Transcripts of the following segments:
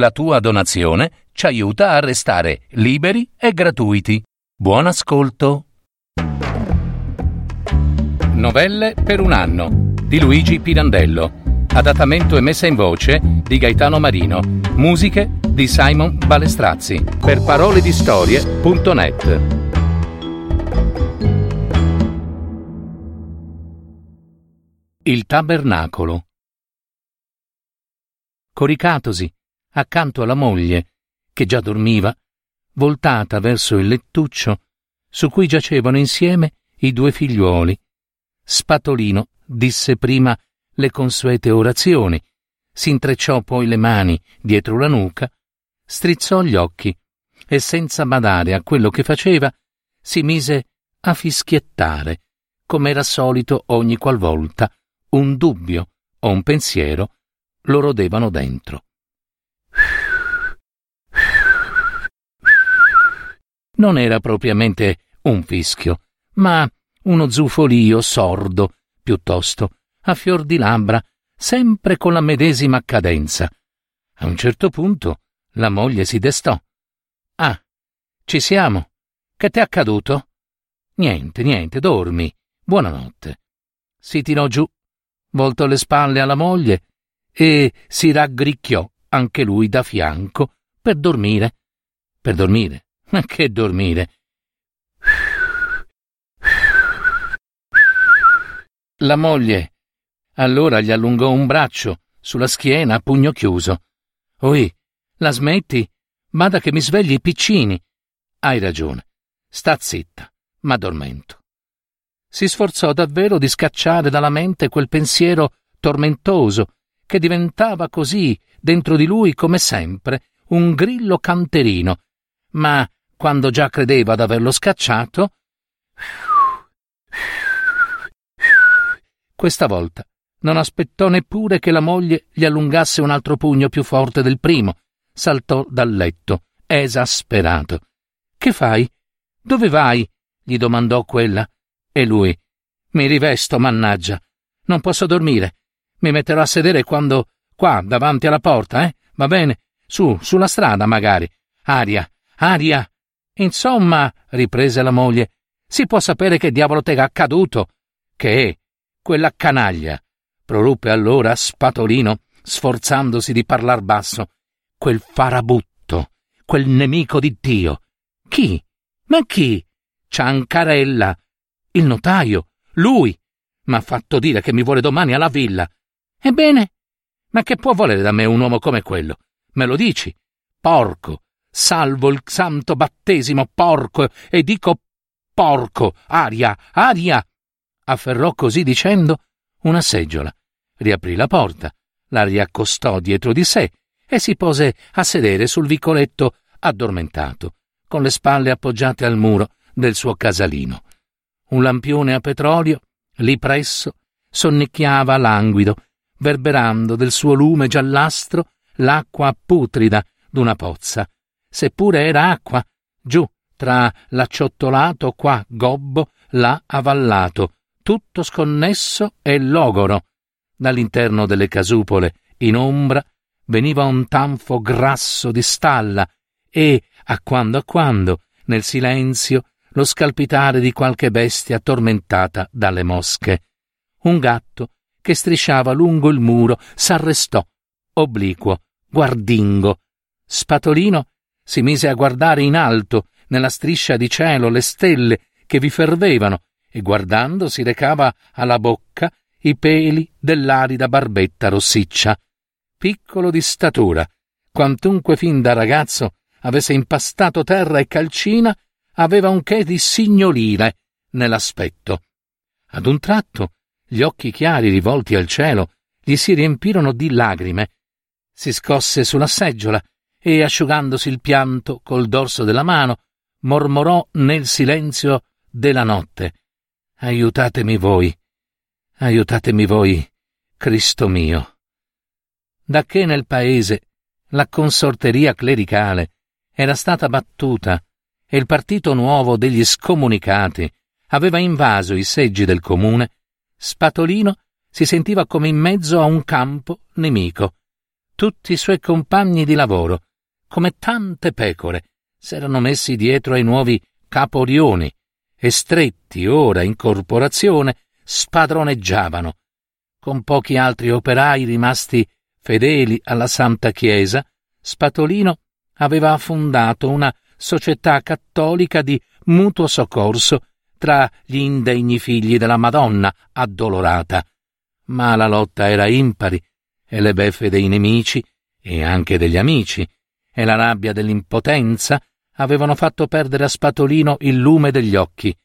La tua donazione ci aiuta a restare liberi e gratuiti. Buon ascolto. Novelle per un anno di Luigi Pirandello. Adattamento e messa in voce di Gaetano Marino. Musiche di Simon Balestrazzi. Per parole di storie.net. Il tabernacolo. Coricatosi accanto alla moglie, che già dormiva, voltata verso il lettuccio su cui giacevano insieme i due figliuoli. Spatolino disse prima le consuete orazioni, si intrecciò poi le mani dietro la nuca, strizzò gli occhi e senza badare a quello che faceva, si mise a fischiettare, come era solito ogni qualvolta un dubbio o un pensiero lo rodevano dentro. Non era propriamente un fischio, ma uno zufolio sordo, piuttosto, a fior di labbra, sempre con la medesima cadenza. A un certo punto la moglie si destò. Ah, ci siamo. Che t'è accaduto? Niente, niente, dormi. Buonanotte. Si tirò giù, voltò le spalle alla moglie e si raggricchiò anche lui da fianco per dormire. Per dormire. Ma che dormire? La moglie allora gli allungò un braccio sulla schiena a pugno chiuso. Oi, la smetti? Bada che mi svegli i piccini. Hai ragione. Sta zitta, ma dormento. Si sforzò davvero di scacciare dalla mente quel pensiero tormentoso che diventava così dentro di lui come sempre un grillo canterino, ma quando già credeva d'averlo scacciato, questa volta non aspettò neppure che la moglie gli allungasse un altro pugno più forte del primo. Saltò dal letto, esasperato. Che fai? Dove vai? gli domandò quella. E lui. Mi rivesto, mannaggia. Non posso dormire. Mi metterò a sedere quando. qua, davanti alla porta, eh? Va bene? Su, sulla strada, magari. Aria, aria. Insomma, riprese la moglie, si può sapere che diavolo t'è accaduto? Che? Quella canaglia, proruppe allora Spatolino, sforzandosi di parlar basso. Quel farabutto, quel nemico di Dio. Chi? Ma chi? Ciancarella. Il notaio. Lui. M'ha fatto dire che mi vuole domani alla villa. Ebbene? Ma che può volere da me un uomo come quello? Me lo dici? Porco, Salvo il santo battesimo, porco, e dico porco, aria, aria. Afferrò così dicendo una seggiola, riaprì la porta, la riaccostò dietro di sé e si pose a sedere sul vicoletto addormentato, con le spalle appoggiate al muro del suo casalino. Un lampione a petrolio, lì presso, sonnicchiava languido, verberando del suo lume giallastro l'acqua putrida d'una pozza seppure era acqua, giù, tra l'acciottolato qua gobbo, là avallato, tutto sconnesso e logoro. Dall'interno delle casupole, in ombra, veniva un tanfo grasso di stalla e, a quando a quando, nel silenzio, lo scalpitare di qualche bestia tormentata dalle mosche. Un gatto che strisciava lungo il muro s'arrestò, obliquo, guardingo. Spatolino si mise a guardare in alto, nella striscia di cielo, le stelle che vi fervevano, e guardando si recava alla bocca i peli dell'arida barbetta rossiccia. Piccolo di statura, quantunque fin da ragazzo avesse impastato terra e calcina, aveva un che di signolile nell'aspetto. Ad un tratto gli occhi chiari rivolti al cielo gli si riempirono di lagrime. Si scosse sulla seggiola e asciugandosi il pianto col dorso della mano, mormorò nel silenzio della notte. Aiutatemi voi, aiutatemi voi, Cristo mio. Da che nel paese la consorteria clericale era stata battuta e il partito nuovo degli scomunicati aveva invaso i seggi del comune, Spatolino si sentiva come in mezzo a un campo nemico tutti i suoi compagni di lavoro, come tante pecore, s'erano messi dietro ai nuovi caporioni e stretti ora in corporazione spadroneggiavano. Con pochi altri operai rimasti fedeli alla Santa Chiesa, Spatolino aveva fondato una società cattolica di mutuo soccorso tra gli indegni figli della Madonna addolorata. Ma la lotta era impari e le beffe dei nemici e anche degli amici e la rabbia dell'impotenza avevano fatto perdere a Spatolino il lume degli occhi.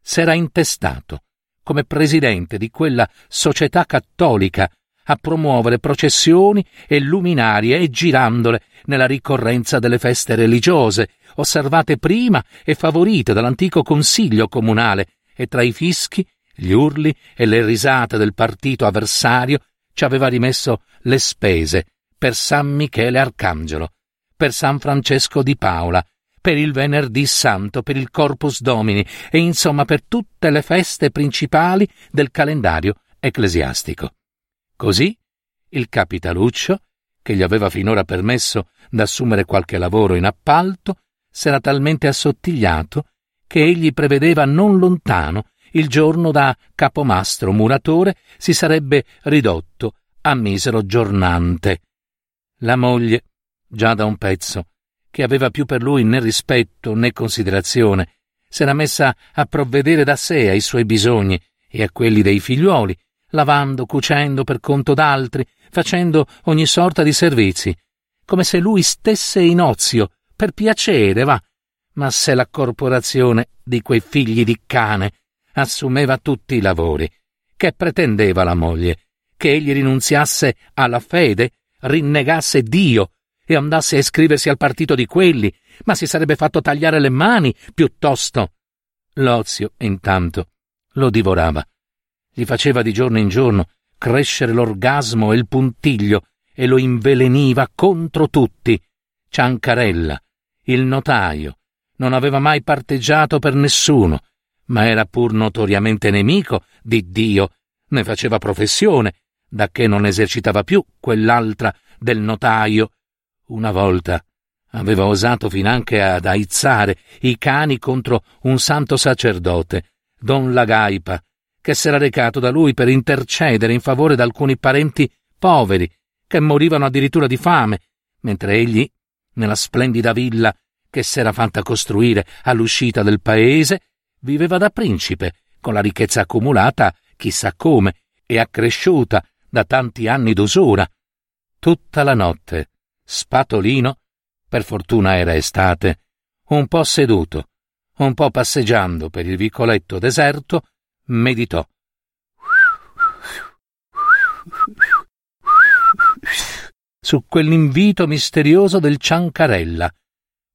S'era intestato, come presidente di quella società cattolica, a promuovere processioni e luminarie e girandole nella ricorrenza delle feste religiose, osservate prima e favorite dall'antico consiglio comunale, e tra i fischi, gli urli e le risate del partito avversario ci aveva rimesso le spese per San Michele Arcangelo, per San Francesco di Paola, per il Venerdì Santo, per il Corpus Domini e insomma per tutte le feste principali del calendario ecclesiastico. Così il capitaluccio, che gli aveva finora permesso d'assumere qualche lavoro in appalto, s'era talmente assottigliato che egli prevedeva non lontano il giorno da capomastro muratore si sarebbe ridotto a misero giornante. La moglie, già da un pezzo, che aveva più per lui né rispetto né considerazione, s'era messa a provvedere da sé ai suoi bisogni e a quelli dei figliuoli, lavando, cucendo per conto d'altri, facendo ogni sorta di servizi, come se lui stesse in ozio, per piacere, va. Ma se la corporazione di quei figli di cane assumeva tutti i lavori, che pretendeva la moglie? Che egli rinunziasse alla fede, rinnegasse Dio e andasse a iscriversi al partito di quelli, ma si sarebbe fatto tagliare le mani piuttosto. L'ozio, intanto, lo divorava. Gli faceva di giorno in giorno crescere l'orgasmo e il puntiglio e lo inveleniva contro tutti. Ciancarella, il notaio, non aveva mai parteggiato per nessuno, ma era pur notoriamente nemico di Dio, ne faceva professione, da che non esercitava più quell'altra del notaio. Una volta aveva osato finanche ad aizzare i cani contro un santo sacerdote, don Lagaipa, che s'era recato da lui per intercedere in favore d'alcuni parenti poveri, che morivano addirittura di fame, mentre egli, nella splendida villa che s'era fatta costruire all'uscita del paese, viveva da principe, con la ricchezza accumulata chissà come e accresciuta da tanti anni d'usura. Tutta la notte, Spatolino, per fortuna era estate, un po' seduto, un po' passeggiando per il vicoletto deserto, meditò. su quell'invito misterioso del Ciancarella.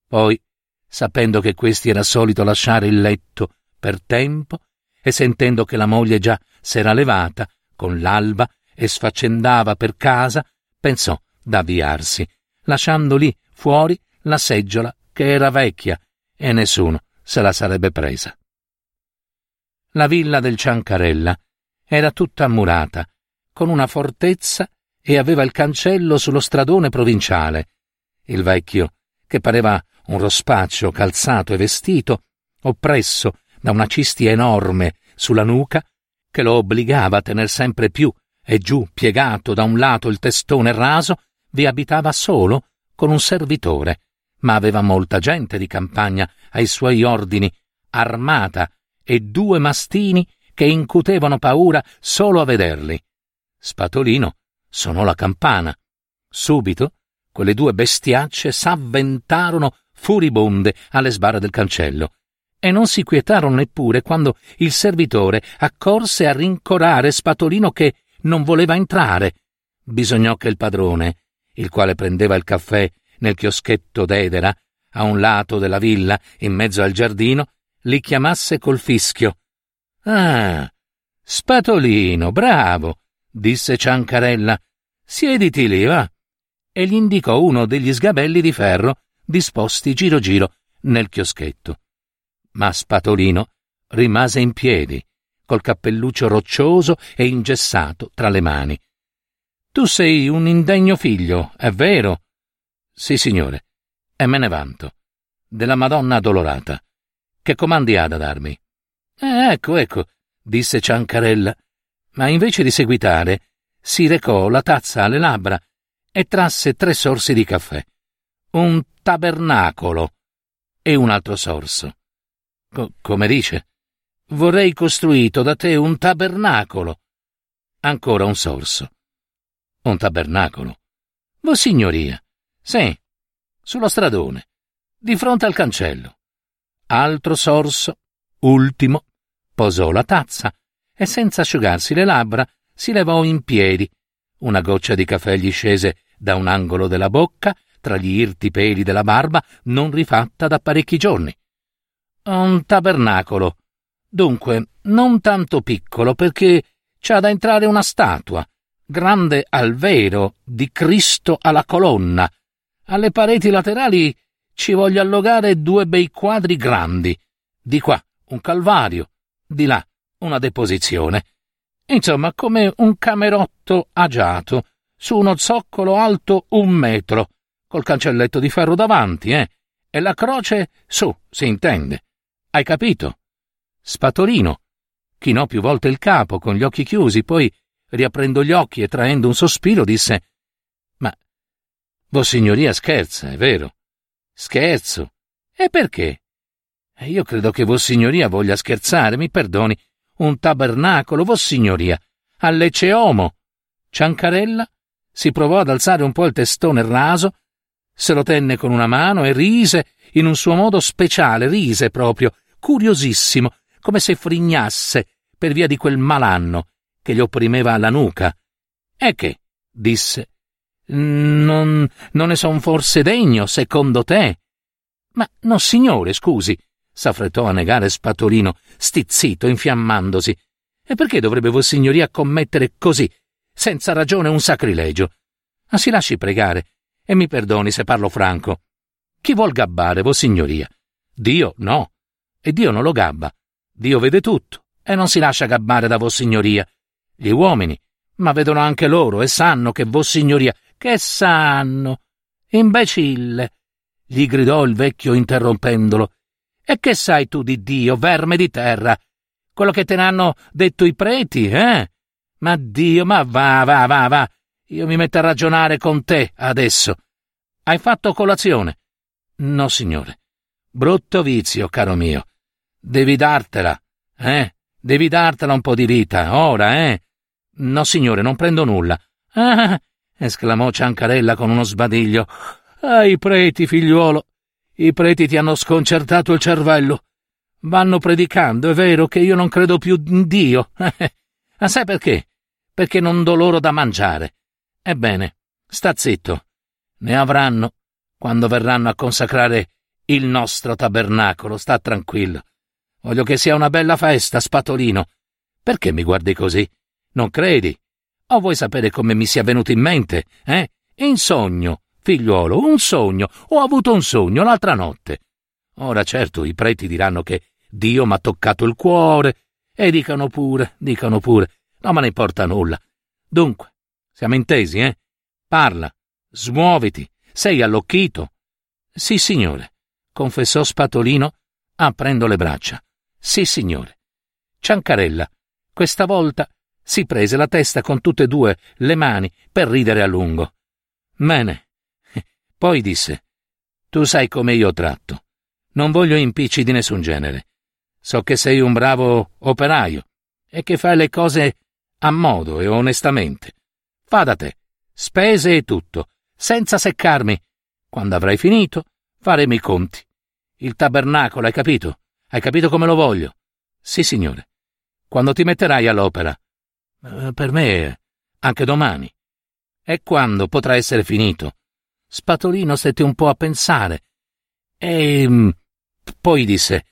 Poi, sapendo che questi era solito lasciare il letto per tempo e sentendo che la moglie già s'era levata con l'alba e sfaccendava per casa, pensò d'avviarsi, lasciando lì fuori la seggiola che era vecchia e nessuno se la sarebbe presa. La villa del Ciancarella era tutta murata, con una fortezza e aveva il cancello sullo stradone provinciale. Il vecchio, che pareva un rospaccio calzato e vestito, oppresso da una cistia enorme sulla nuca che lo obbligava a tener sempre più e giù piegato da un lato il testone raso, vi abitava solo con un servitore, ma aveva molta gente di campagna ai suoi ordini, armata e due mastini che incutevano paura solo a vederli. Spatolino sonò la campana. Subito quelle due bestiacce s'avventarono furibonde alle sbarre del cancello e non si quietarono neppure quando il servitore accorse a rincorare Spatolino che non voleva entrare. Bisognò che il padrone, il quale prendeva il caffè nel chioschetto d'Edera, a un lato della villa, in mezzo al giardino, li chiamasse col fischio. Ah, Spatolino, bravo, disse Ciancarella. Siediti lì, va. E gli indicò uno degli sgabelli di ferro disposti giro giro nel chioschetto ma Spatolino rimase in piedi, col cappelluccio roccioso e ingessato tra le mani. Tu sei un indegno figlio, è vero? Sì, signore, e me ne vanto. Della Madonna addolorata. Che comandi ha da darmi? Eh, ecco, ecco, disse Ciancarella, ma invece di seguitare, si recò la tazza alle labbra e trasse tre sorsi di caffè. Un tabernacolo e un altro sorso. Co- come dice? Vorrei costruito da te un tabernacolo. Ancora un sorso. Un tabernacolo. Vossignoria. Sì, sullo stradone, di fronte al cancello. Altro sorso, ultimo, posò la tazza e senza asciugarsi le labbra si levò in piedi. Una goccia di caffè gli scese da un angolo della bocca, tra gli irti peli della barba, non rifatta da parecchi giorni. Un tabernacolo. Dunque, non tanto piccolo, perché c'ha da entrare una statua, grande al vero, di Cristo alla colonna. Alle pareti laterali ci voglio allogare due bei quadri grandi. Di qua un calvario, di là una deposizione. Insomma, come un camerotto agiato, su uno zoccolo alto un metro, col cancelletto di ferro davanti, eh? E la croce su, si intende. Hai capito? Spatolino. Chinò più volte il capo, con gli occhi chiusi, poi, riaprendo gli occhi e traendo un sospiro, disse Ma Vossignoria scherza, è vero? Scherzo. E perché? Io credo che Vossignoria voglia scherzare, mi perdoni, un tabernacolo, vossignoria, Lecce Omo. Ciancarella si provò ad alzare un po' il testone raso, se lo tenne con una mano e rise in un suo modo speciale, rise proprio, curiosissimo, come se frignasse per via di quel malanno che gli opprimeva la nuca. E che? disse. Non, non ne son forse degno, secondo te? Ma no, signore, scusi, s'affrettò a negare Spatolino, stizzito, infiammandosi. E perché dovrebbe Vossignoria commettere così, senza ragione, un sacrilegio? Ma si lasci pregare, e mi perdoni se parlo franco. Chi vuol gabbare Vossignoria? Dio no. E Dio non lo gabba. Dio vede tutto, e non si lascia gabbare da Vossignoria. Gli uomini, ma vedono anche loro e sanno che Vossignoria, che sanno. Imbecille, gli gridò il vecchio interrompendolo, e che sai tu di Dio, verme di terra? Quello che te ne hanno detto i preti, eh? Ma Dio, ma va, va, va, va. Io mi metto a ragionare con te adesso. Hai fatto colazione? No, signore. Brutto vizio, caro mio. Devi dartela, eh? Devi dartela un po' di vita, ora, eh? No, signore, non prendo nulla. Ah, esclamò Ciancarella con uno sbadiglio. Ah, i preti, figliuolo. I preti ti hanno sconcertato il cervello. Vanno predicando, è vero che io non credo più in Dio. Ma sai perché? Perché non do loro da mangiare. Ebbene, sta zitto. Ne avranno quando verranno a consacrare il nostro tabernacolo, sta tranquillo. Voglio che sia una bella festa, Spatolino. Perché mi guardi così? Non credi? O vuoi sapere come mi sia venuto in mente, eh? In sogno, Figliuolo, un sogno. Ho avuto un sogno l'altra notte. Ora certo i preti diranno che Dio m'ha toccato il cuore. E dicano pure, dicano pure. Non me ne importa nulla. Dunque, siamo intesi, eh? Parla, smuoviti, sei allocchito. Sì, signore, confessò Spatolino, aprendo le braccia. Sì, signore. Ciancarella, questa volta si prese la testa con tutte e due le mani per ridere a lungo. Bene, poi disse: Tu sai come io tratto. Non voglio impicci di nessun genere. So che sei un bravo operaio e che fai le cose a modo e onestamente. Fa da te, spese e tutto, senza seccarmi. Quando avrai finito, faremo i conti. Il tabernacolo, hai capito? Hai capito come lo voglio? Sì, signore. Quando ti metterai all'opera? Eh, per me, anche domani. E quando potrà essere finito? Spatolino stette un po' a pensare e mm, poi disse: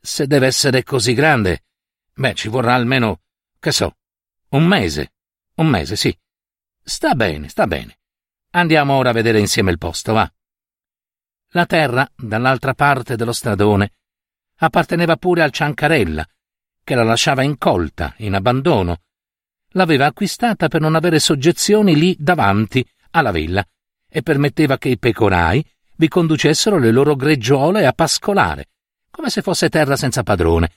Se deve essere così grande, beh, ci vorrà almeno, che so, un mese. Un mese, sì. Sta bene, sta bene. Andiamo ora a vedere insieme il posto, va. La terra, dall'altra parte dello stradone, apparteneva pure al Ciancarella, che la lasciava incolta, in abbandono. L'aveva acquistata per non avere soggezioni lì davanti alla villa e permetteva che i pecorai vi conducessero le loro greggiole a pascolare, come se fosse terra senza padrone.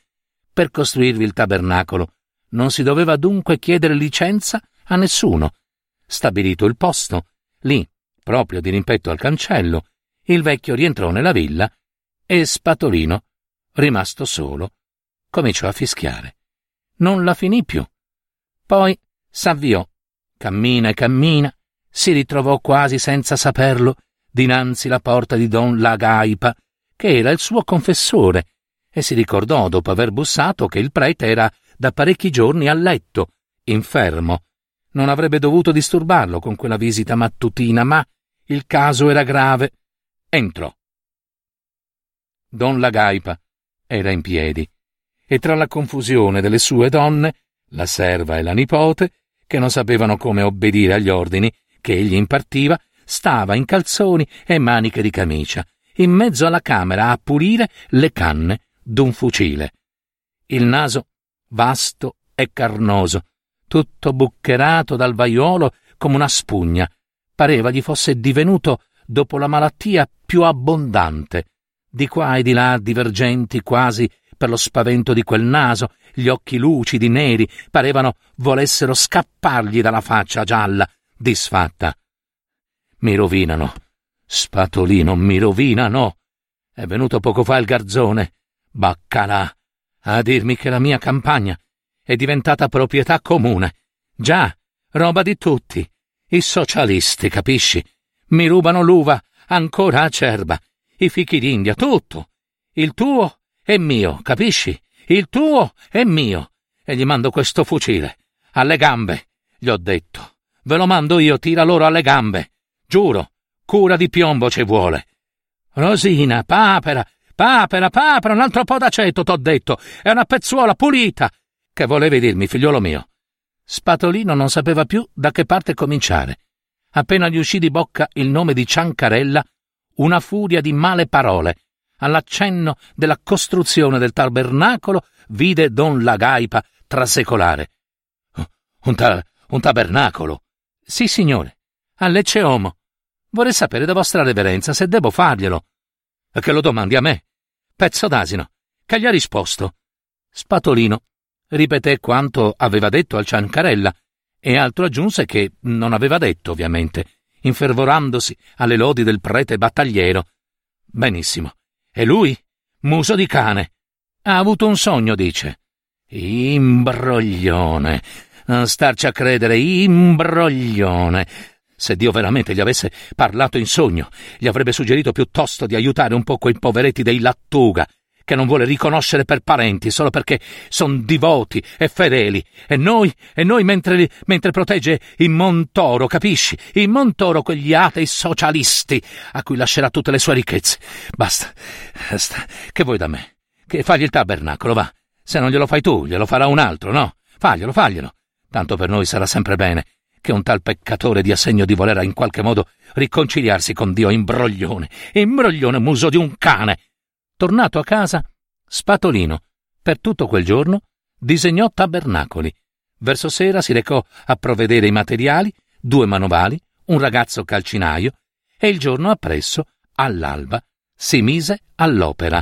Per costruirvi il tabernacolo non si doveva dunque chiedere licenza a nessuno. Stabilito il posto, lì, proprio di rimpetto al cancello, il vecchio rientrò nella villa e Spatolino, rimasto solo, cominciò a fischiare. Non la finì più. Poi s'avviò, cammina e cammina, si ritrovò quasi senza saperlo dinanzi la porta di Don Lagaipa, che era il suo confessore, e si ricordò, dopo aver bussato, che il prete era da parecchi giorni a letto, infermo. Non avrebbe dovuto disturbarlo con quella visita mattutina, ma il caso era grave. Entrò. Don Lagaipa era in piedi, e tra la confusione delle sue donne, la serva e la nipote, che non sapevano come obbedire agli ordini che egli impartiva, stava in calzoni e maniche di camicia, in mezzo alla camera a pulire le canne d'un fucile. Il naso vasto e carnoso, tutto buccherato dal vaiolo come una spugna, pareva gli fosse divenuto, dopo la malattia, più abbondante. Di qua e di là divergenti quasi per lo spavento di quel naso, gli occhi lucidi, neri, parevano volessero scappargli dalla faccia gialla, disfatta. Mi rovinano. Spatolino, mi rovinano. È venuto poco fa il garzone, baccalà, a dirmi che la mia campagna è diventata proprietà comune. Già, roba di tutti. I socialisti, capisci? Mi rubano l'uva ancora acerba, i fichi d'India, tutto. Il tuo è mio, capisci? Il tuo è mio. E gli mando questo fucile. Alle gambe, gli ho detto. Ve lo mando io, tira loro alle gambe. Giuro, cura di piombo ci vuole. Rosina, papera, papera, papera, un altro po' d'aceto, t'ho detto, è una pezzuola pulita. Che volevi dirmi, figliolo mio? Spatolino non sapeva più da che parte cominciare. Appena gli uscì di bocca il nome di Ciancarella, una furia di male parole. All'accenno della costruzione del tabernacolo vide Don Lagaipa trasecolare. Un, ta- un tabernacolo? Sì, signore. A Lecce Omo. Vorrei sapere da vostra reverenza se devo farglielo. Che lo domandi a me? Pezzo d'asino. Che gli ha risposto? Spatolino ripeté quanto aveva detto al Ciancarella e altro aggiunse che non aveva detto, ovviamente, infervorandosi alle lodi del prete battagliero. Benissimo. E lui? Muso di cane. Ha avuto un sogno, dice. Imbroglione. Non starci a credere, imbroglione. Se Dio veramente gli avesse parlato in sogno, gli avrebbe suggerito piuttosto di aiutare un po' quei poveretti dei Lattuga, che non vuole riconoscere per parenti solo perché sono divoti e fedeli. E noi, e noi mentre, mentre protegge il Montoro, capisci? Il Montoro, quegli atei socialisti a cui lascerà tutte le sue ricchezze. Basta, basta. Che vuoi da me? Che fagli il tabernacolo, va. Se non glielo fai tu, glielo farà un altro, no? Faglielo, faglielo. Tanto per noi sarà sempre bene che un tal peccatore dia segno di voler in qualche modo riconciliarsi con Dio imbroglione, imbroglione muso di un cane. Tornato a casa, Spatolino, per tutto quel giorno, disegnò tabernacoli. Verso sera si recò a provvedere i materiali, due manovali, un ragazzo calcinaio, e il giorno appresso, all'alba, si mise all'opera.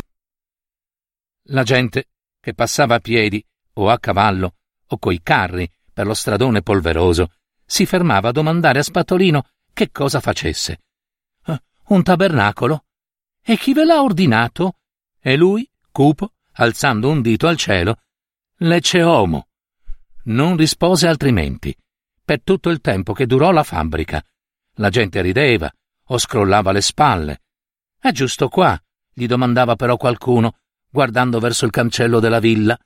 La gente che passava a piedi o a cavallo o coi carri per lo stradone polveroso si fermava a domandare a Spatolino che cosa facesse. Uh, un tabernacolo? E chi ve l'ha ordinato? E lui, cupo, alzando un dito al cielo, Lecce Homo. Non rispose altrimenti, per tutto il tempo che durò la fabbrica. La gente rideva o scrollava le spalle. È giusto qua? gli domandava però qualcuno, guardando verso il cancello della villa.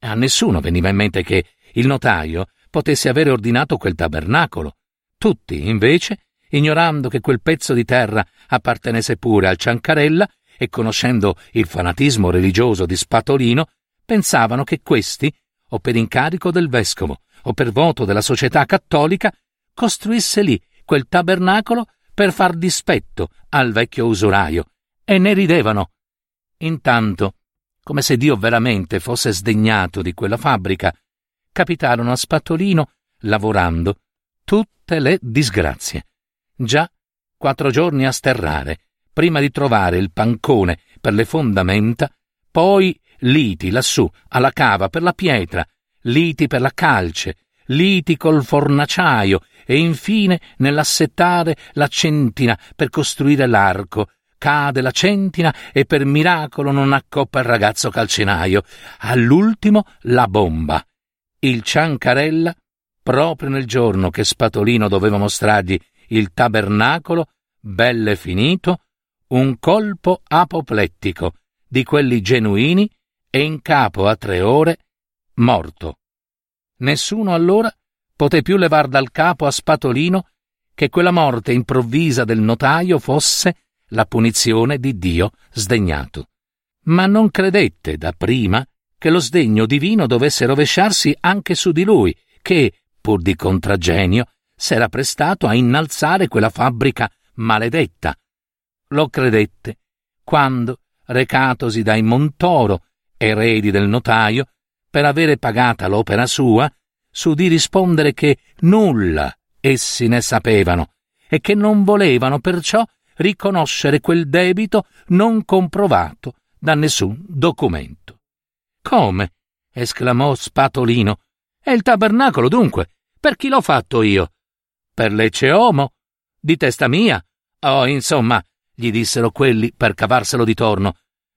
A nessuno veniva in mente che il notaio potesse avere ordinato quel tabernacolo. Tutti, invece, ignorando che quel pezzo di terra appartenesse pure al Ciancarella e conoscendo il fanatismo religioso di Spatolino, pensavano che questi, o per incarico del vescovo, o per voto della società cattolica, costruisse lì quel tabernacolo per far dispetto al vecchio usuraio, e ne ridevano. Intanto, come se Dio veramente fosse sdegnato di quella fabbrica, capitarono a Spatolino lavorando, tutte le disgrazie. Già quattro giorni a sterrare, prima di trovare il pancone per le fondamenta, poi liti lassù alla cava per la pietra, liti per la calce, liti col fornaciaio e infine nell'assettare la centina per costruire l'arco. Cade la centina e per miracolo non accoppa il ragazzo calcinaio. All'ultimo la bomba. Il Ciancarella, proprio nel giorno che Spatolino doveva mostrargli il tabernacolo, belle finito, un colpo apoplettico, di quelli genuini, e in capo a tre ore, morto. Nessuno allora poté più levar dal capo a Spatolino che quella morte improvvisa del notaio fosse la punizione di Dio sdegnato. Ma non credette da prima che lo sdegno divino dovesse rovesciarsi anche su di lui, che, pur di contragenio, s'era prestato a innalzare quella fabbrica maledetta. Lo credette quando, recatosi dai Montoro, eredi del notaio, per avere pagata l'opera sua, s'udì rispondere che nulla essi ne sapevano e che non volevano perciò riconoscere quel debito non comprovato da nessun documento. Come? esclamò Spatolino. È il tabernacolo, dunque. Per chi l'ho fatto io? Per Lecce Omo? Di testa mia? Oh, insomma, gli dissero quelli per cavarselo di torno.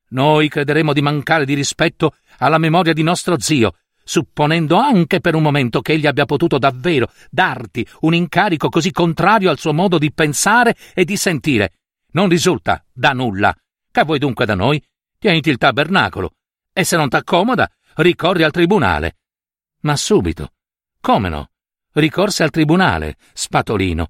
Noi crederemo di mancare di rispetto alla memoria di nostro zio, supponendo anche per un momento che egli abbia potuto davvero darti un incarico così contrario al suo modo di pensare e di sentire. Non risulta da nulla. Che vuoi dunque da noi? Tieniti il tabernacolo. E se non t'accomoda, ricorri al tribunale. Ma subito. Come no? Ricorse al tribunale, Spatolino.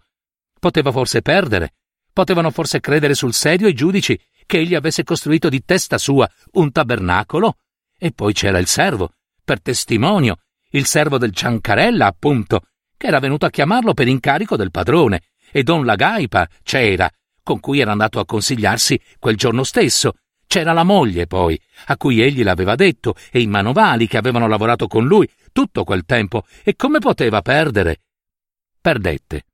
Poteva forse perdere. Potevano forse credere sul serio i giudici che egli avesse costruito di testa sua un tabernacolo? E poi c'era il servo, per testimonio, il servo del Ciancarella, appunto, che era venuto a chiamarlo per incarico del padrone, e don Lagaipa c'era, con cui era andato a consigliarsi quel giorno stesso. C'era la moglie, poi, a cui egli l'aveva detto, e i manovali che avevano lavorato con lui tutto quel tempo, e come poteva perdere? Perdette.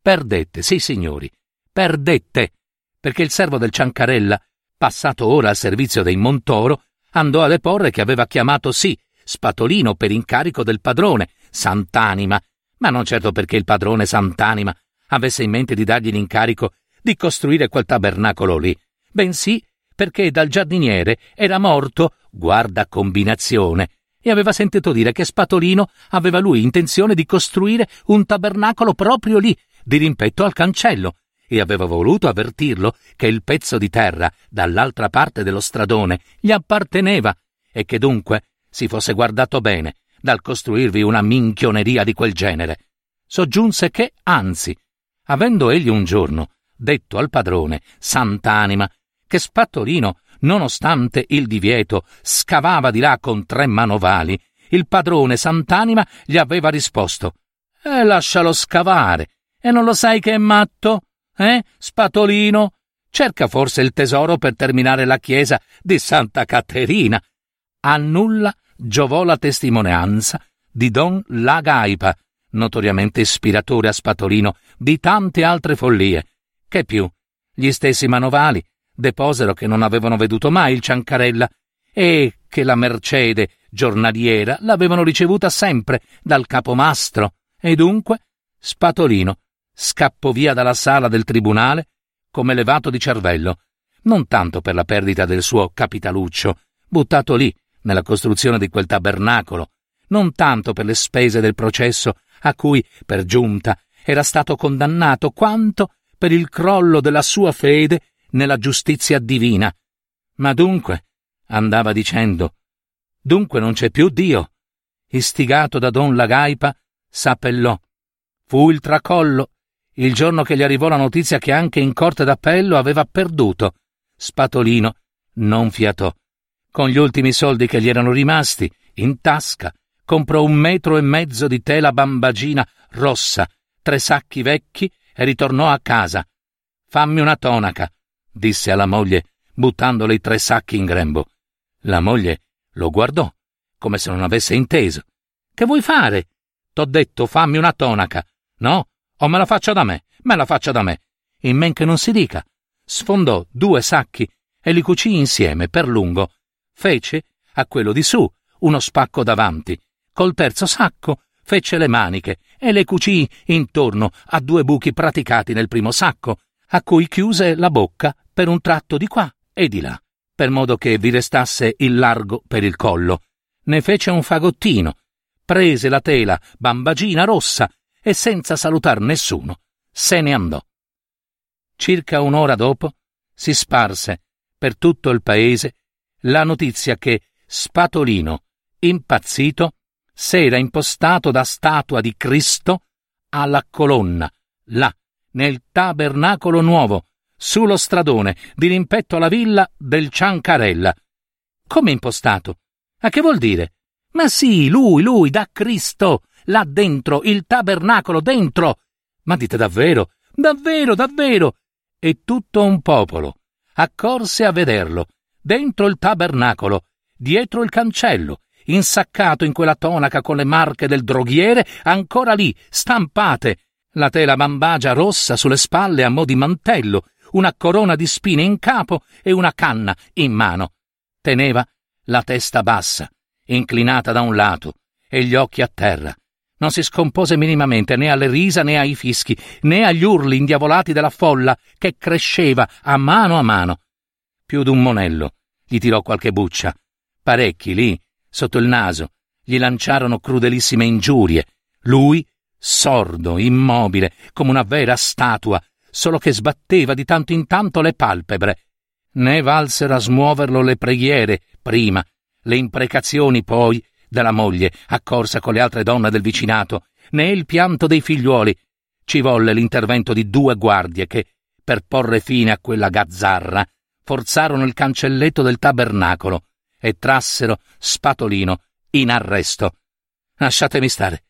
Perdette, sì, signori, perdette, perché il servo del Ciancarella, passato ora al servizio dei Montoro, andò a deporre che aveva chiamato sì Spatolino per incarico del padrone, Sant'anima, ma non certo perché il padrone Sant'anima avesse in mente di dargli l'incarico di costruire quel tabernacolo lì, bensì perché dal giardiniere era morto, guarda combinazione, e aveva sentito dire che Spatolino aveva lui intenzione di costruire un tabernacolo proprio lì, di rimpetto al cancello, e aveva voluto avvertirlo che il pezzo di terra dall'altra parte dello stradone gli apparteneva e che dunque si fosse guardato bene dal costruirvi una minchioneria di quel genere. Soggiunse che, anzi, avendo egli un giorno detto al padrone, sant'anima, che Spatolino, nonostante il divieto, scavava di là con tre manovali, il padrone Sant'anima gli aveva risposto eh, lascialo scavare. E non lo sai che è matto? Eh, Spatolino? Cerca forse il tesoro per terminare la chiesa di Santa Caterina. A nulla giovò la testimonianza di Don Lagaipa, notoriamente ispiratore a Spatolino di tante altre follie. Che più, gli stessi manovali deposero che non avevano veduto mai il Ciancarella e che la mercede giornaliera l'avevano ricevuta sempre dal capomastro e dunque Spatolino scappò via dalla sala del tribunale come levato di cervello, non tanto per la perdita del suo capitaluccio, buttato lì nella costruzione di quel tabernacolo, non tanto per le spese del processo a cui, per giunta, era stato condannato, quanto per il crollo della sua fede nella giustizia divina. Ma dunque, andava dicendo, dunque non c'è più Dio. Istigato da Don Lagaipa, s'appellò. Fu il tracollo il giorno che gli arrivò la notizia che anche in corte d'appello aveva perduto. Spatolino non fiatò. Con gli ultimi soldi che gli erano rimasti, in tasca, comprò un metro e mezzo di tela bambagina rossa, tre sacchi vecchi e ritornò a casa. Fammi una tonaca, disse alla moglie, buttandole i tre sacchi in grembo. La moglie lo guardò, come se non avesse inteso. Che vuoi fare? T'ho detto fammi una tonaca. No? O me la faccia da me, me la faccia da me. In men che non si dica. Sfondò due sacchi e li cucì insieme per lungo. Fece, a quello di su, uno spacco davanti. Col terzo sacco fece le maniche e le cucì intorno a due buchi praticati nel primo sacco, a cui chiuse la bocca per un tratto di qua e di là, per modo che vi restasse il largo per il collo. Ne fece un fagottino, prese la tela bambagina rossa e senza salutar nessuno se ne andò. Circa un'ora dopo si sparse per tutto il paese la notizia che Spatolino, impazzito, s'era impostato da statua di Cristo alla colonna, là, nel tabernacolo nuovo, sullo stradone, di rimpetto alla villa del Ciancarella. Come impostato? A che vuol dire? Ma sì, lui, lui, da Cristo, là dentro, il tabernacolo dentro. Ma dite davvero? Davvero, davvero? E tutto un popolo accorse a vederlo, dentro il tabernacolo, dietro il cancello, insaccato in quella tonaca con le marche del droghiere, ancora lì, stampate, la tela bambagia rossa sulle spalle a mo' di mantello, una corona di spine in capo e una canna in mano. Teneva la testa bassa, inclinata da un lato, e gli occhi a terra. Non si scompose minimamente né alle risa né ai fischi, né agli urli indiavolati della folla che cresceva a mano a mano. Più d'un monello gli tirò qualche buccia. Parecchi lì, sotto il naso, gli lanciarono crudelissime ingiurie. Lui, sordo, immobile, come una vera statua, solo che sbatteva di tanto in tanto le palpebre. Né valsero a smuoverlo le preghiere, prima, le imprecazioni poi della moglie, accorsa con le altre donne del vicinato, né il pianto dei figliuoli. Ci volle l'intervento di due guardie che, per porre fine a quella gazzarra, forzarono il cancelletto del tabernacolo e trassero Spatolino in arresto. Lasciatemi stare.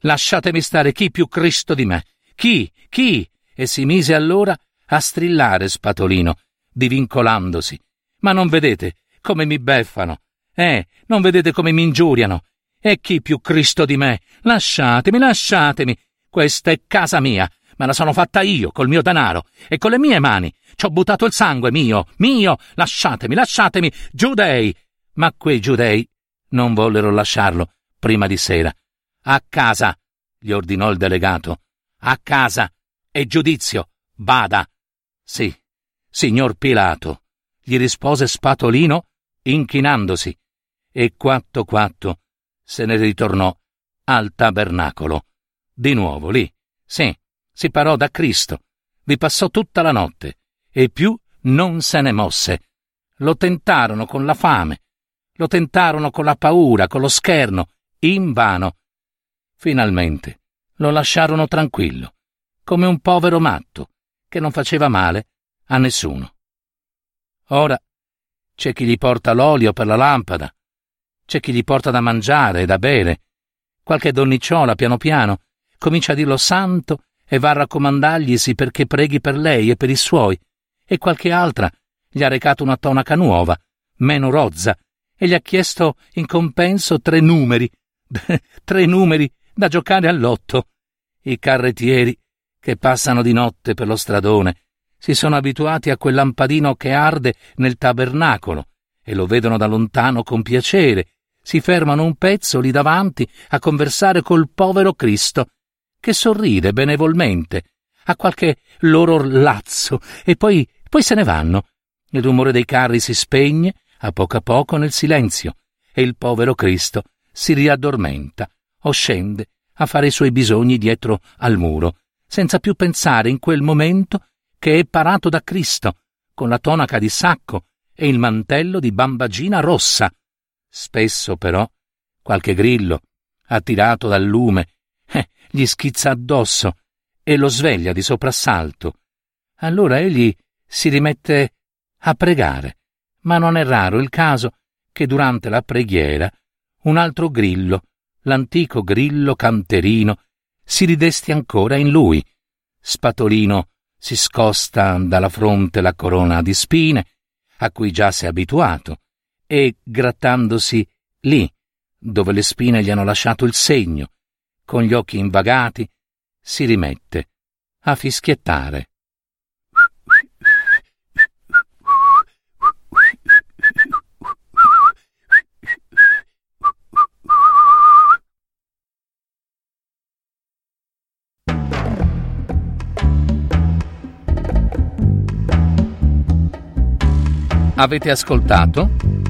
Lasciatemi stare chi più Cristo di me. Chi? Chi? E si mise allora a strillare Spatolino, divincolandosi. Ma non vedete come mi beffano? Eh, non vedete come mi ingiuriano? E chi più Cristo di me? Lasciatemi, lasciatemi. Questa è casa mia. Me la sono fatta io, col mio denaro, e con le mie mani. Ci ho buttato il sangue mio, mio. Lasciatemi, lasciatemi, giudei. Ma quei giudei non vollero lasciarlo prima di sera. A casa, gli ordinò il delegato. A casa. E giudizio. Bada. Sì, signor Pilato, gli rispose Spatolino, inchinandosi e quatto quatto se ne ritornò al tabernacolo. Di nuovo lì. Sì, si parò da Cristo. Vi passò tutta la notte e più non se ne mosse. Lo tentarono con la fame, lo tentarono con la paura, con lo scherno, invano. Finalmente lo lasciarono tranquillo, come un povero matto che non faceva male a nessuno. Ora c'è chi gli porta l'olio per la lampada, c'è chi gli porta da mangiare e da bere. Qualche donnicciola, piano piano, comincia a dirlo santo e va a raccomandarglisi perché preghi per lei e per i suoi, e qualche altra gli ha recato una tonaca nuova, meno rozza, e gli ha chiesto in compenso tre numeri, tre numeri da giocare all'otto. I carrettieri, che passano di notte per lo stradone, si sono abituati a quel lampadino che arde nel tabernacolo e lo vedono da lontano con piacere si fermano un pezzo lì davanti a conversare col povero Cristo, che sorride benevolmente a qualche loro orlazzo e poi, poi se ne vanno. Il rumore dei carri si spegne a poco a poco nel silenzio e il povero Cristo si riaddormenta o scende a fare i suoi bisogni dietro al muro, senza più pensare in quel momento che è parato da Cristo, con la tonaca di sacco e il mantello di bambagina rossa, Spesso, però, qualche grillo, attirato dal lume, eh, gli schizza addosso e lo sveglia di soprassalto. Allora egli si rimette a pregare, ma non è raro il caso che durante la preghiera un altro grillo, l'antico grillo canterino, si ridesti ancora in lui. Spatolino si scosta dalla fronte la corona di spine, a cui già si è abituato, e grattandosi lì, dove le spine gli hanno lasciato il segno, con gli occhi invagati, si rimette a fischiettare. Avete ascoltato?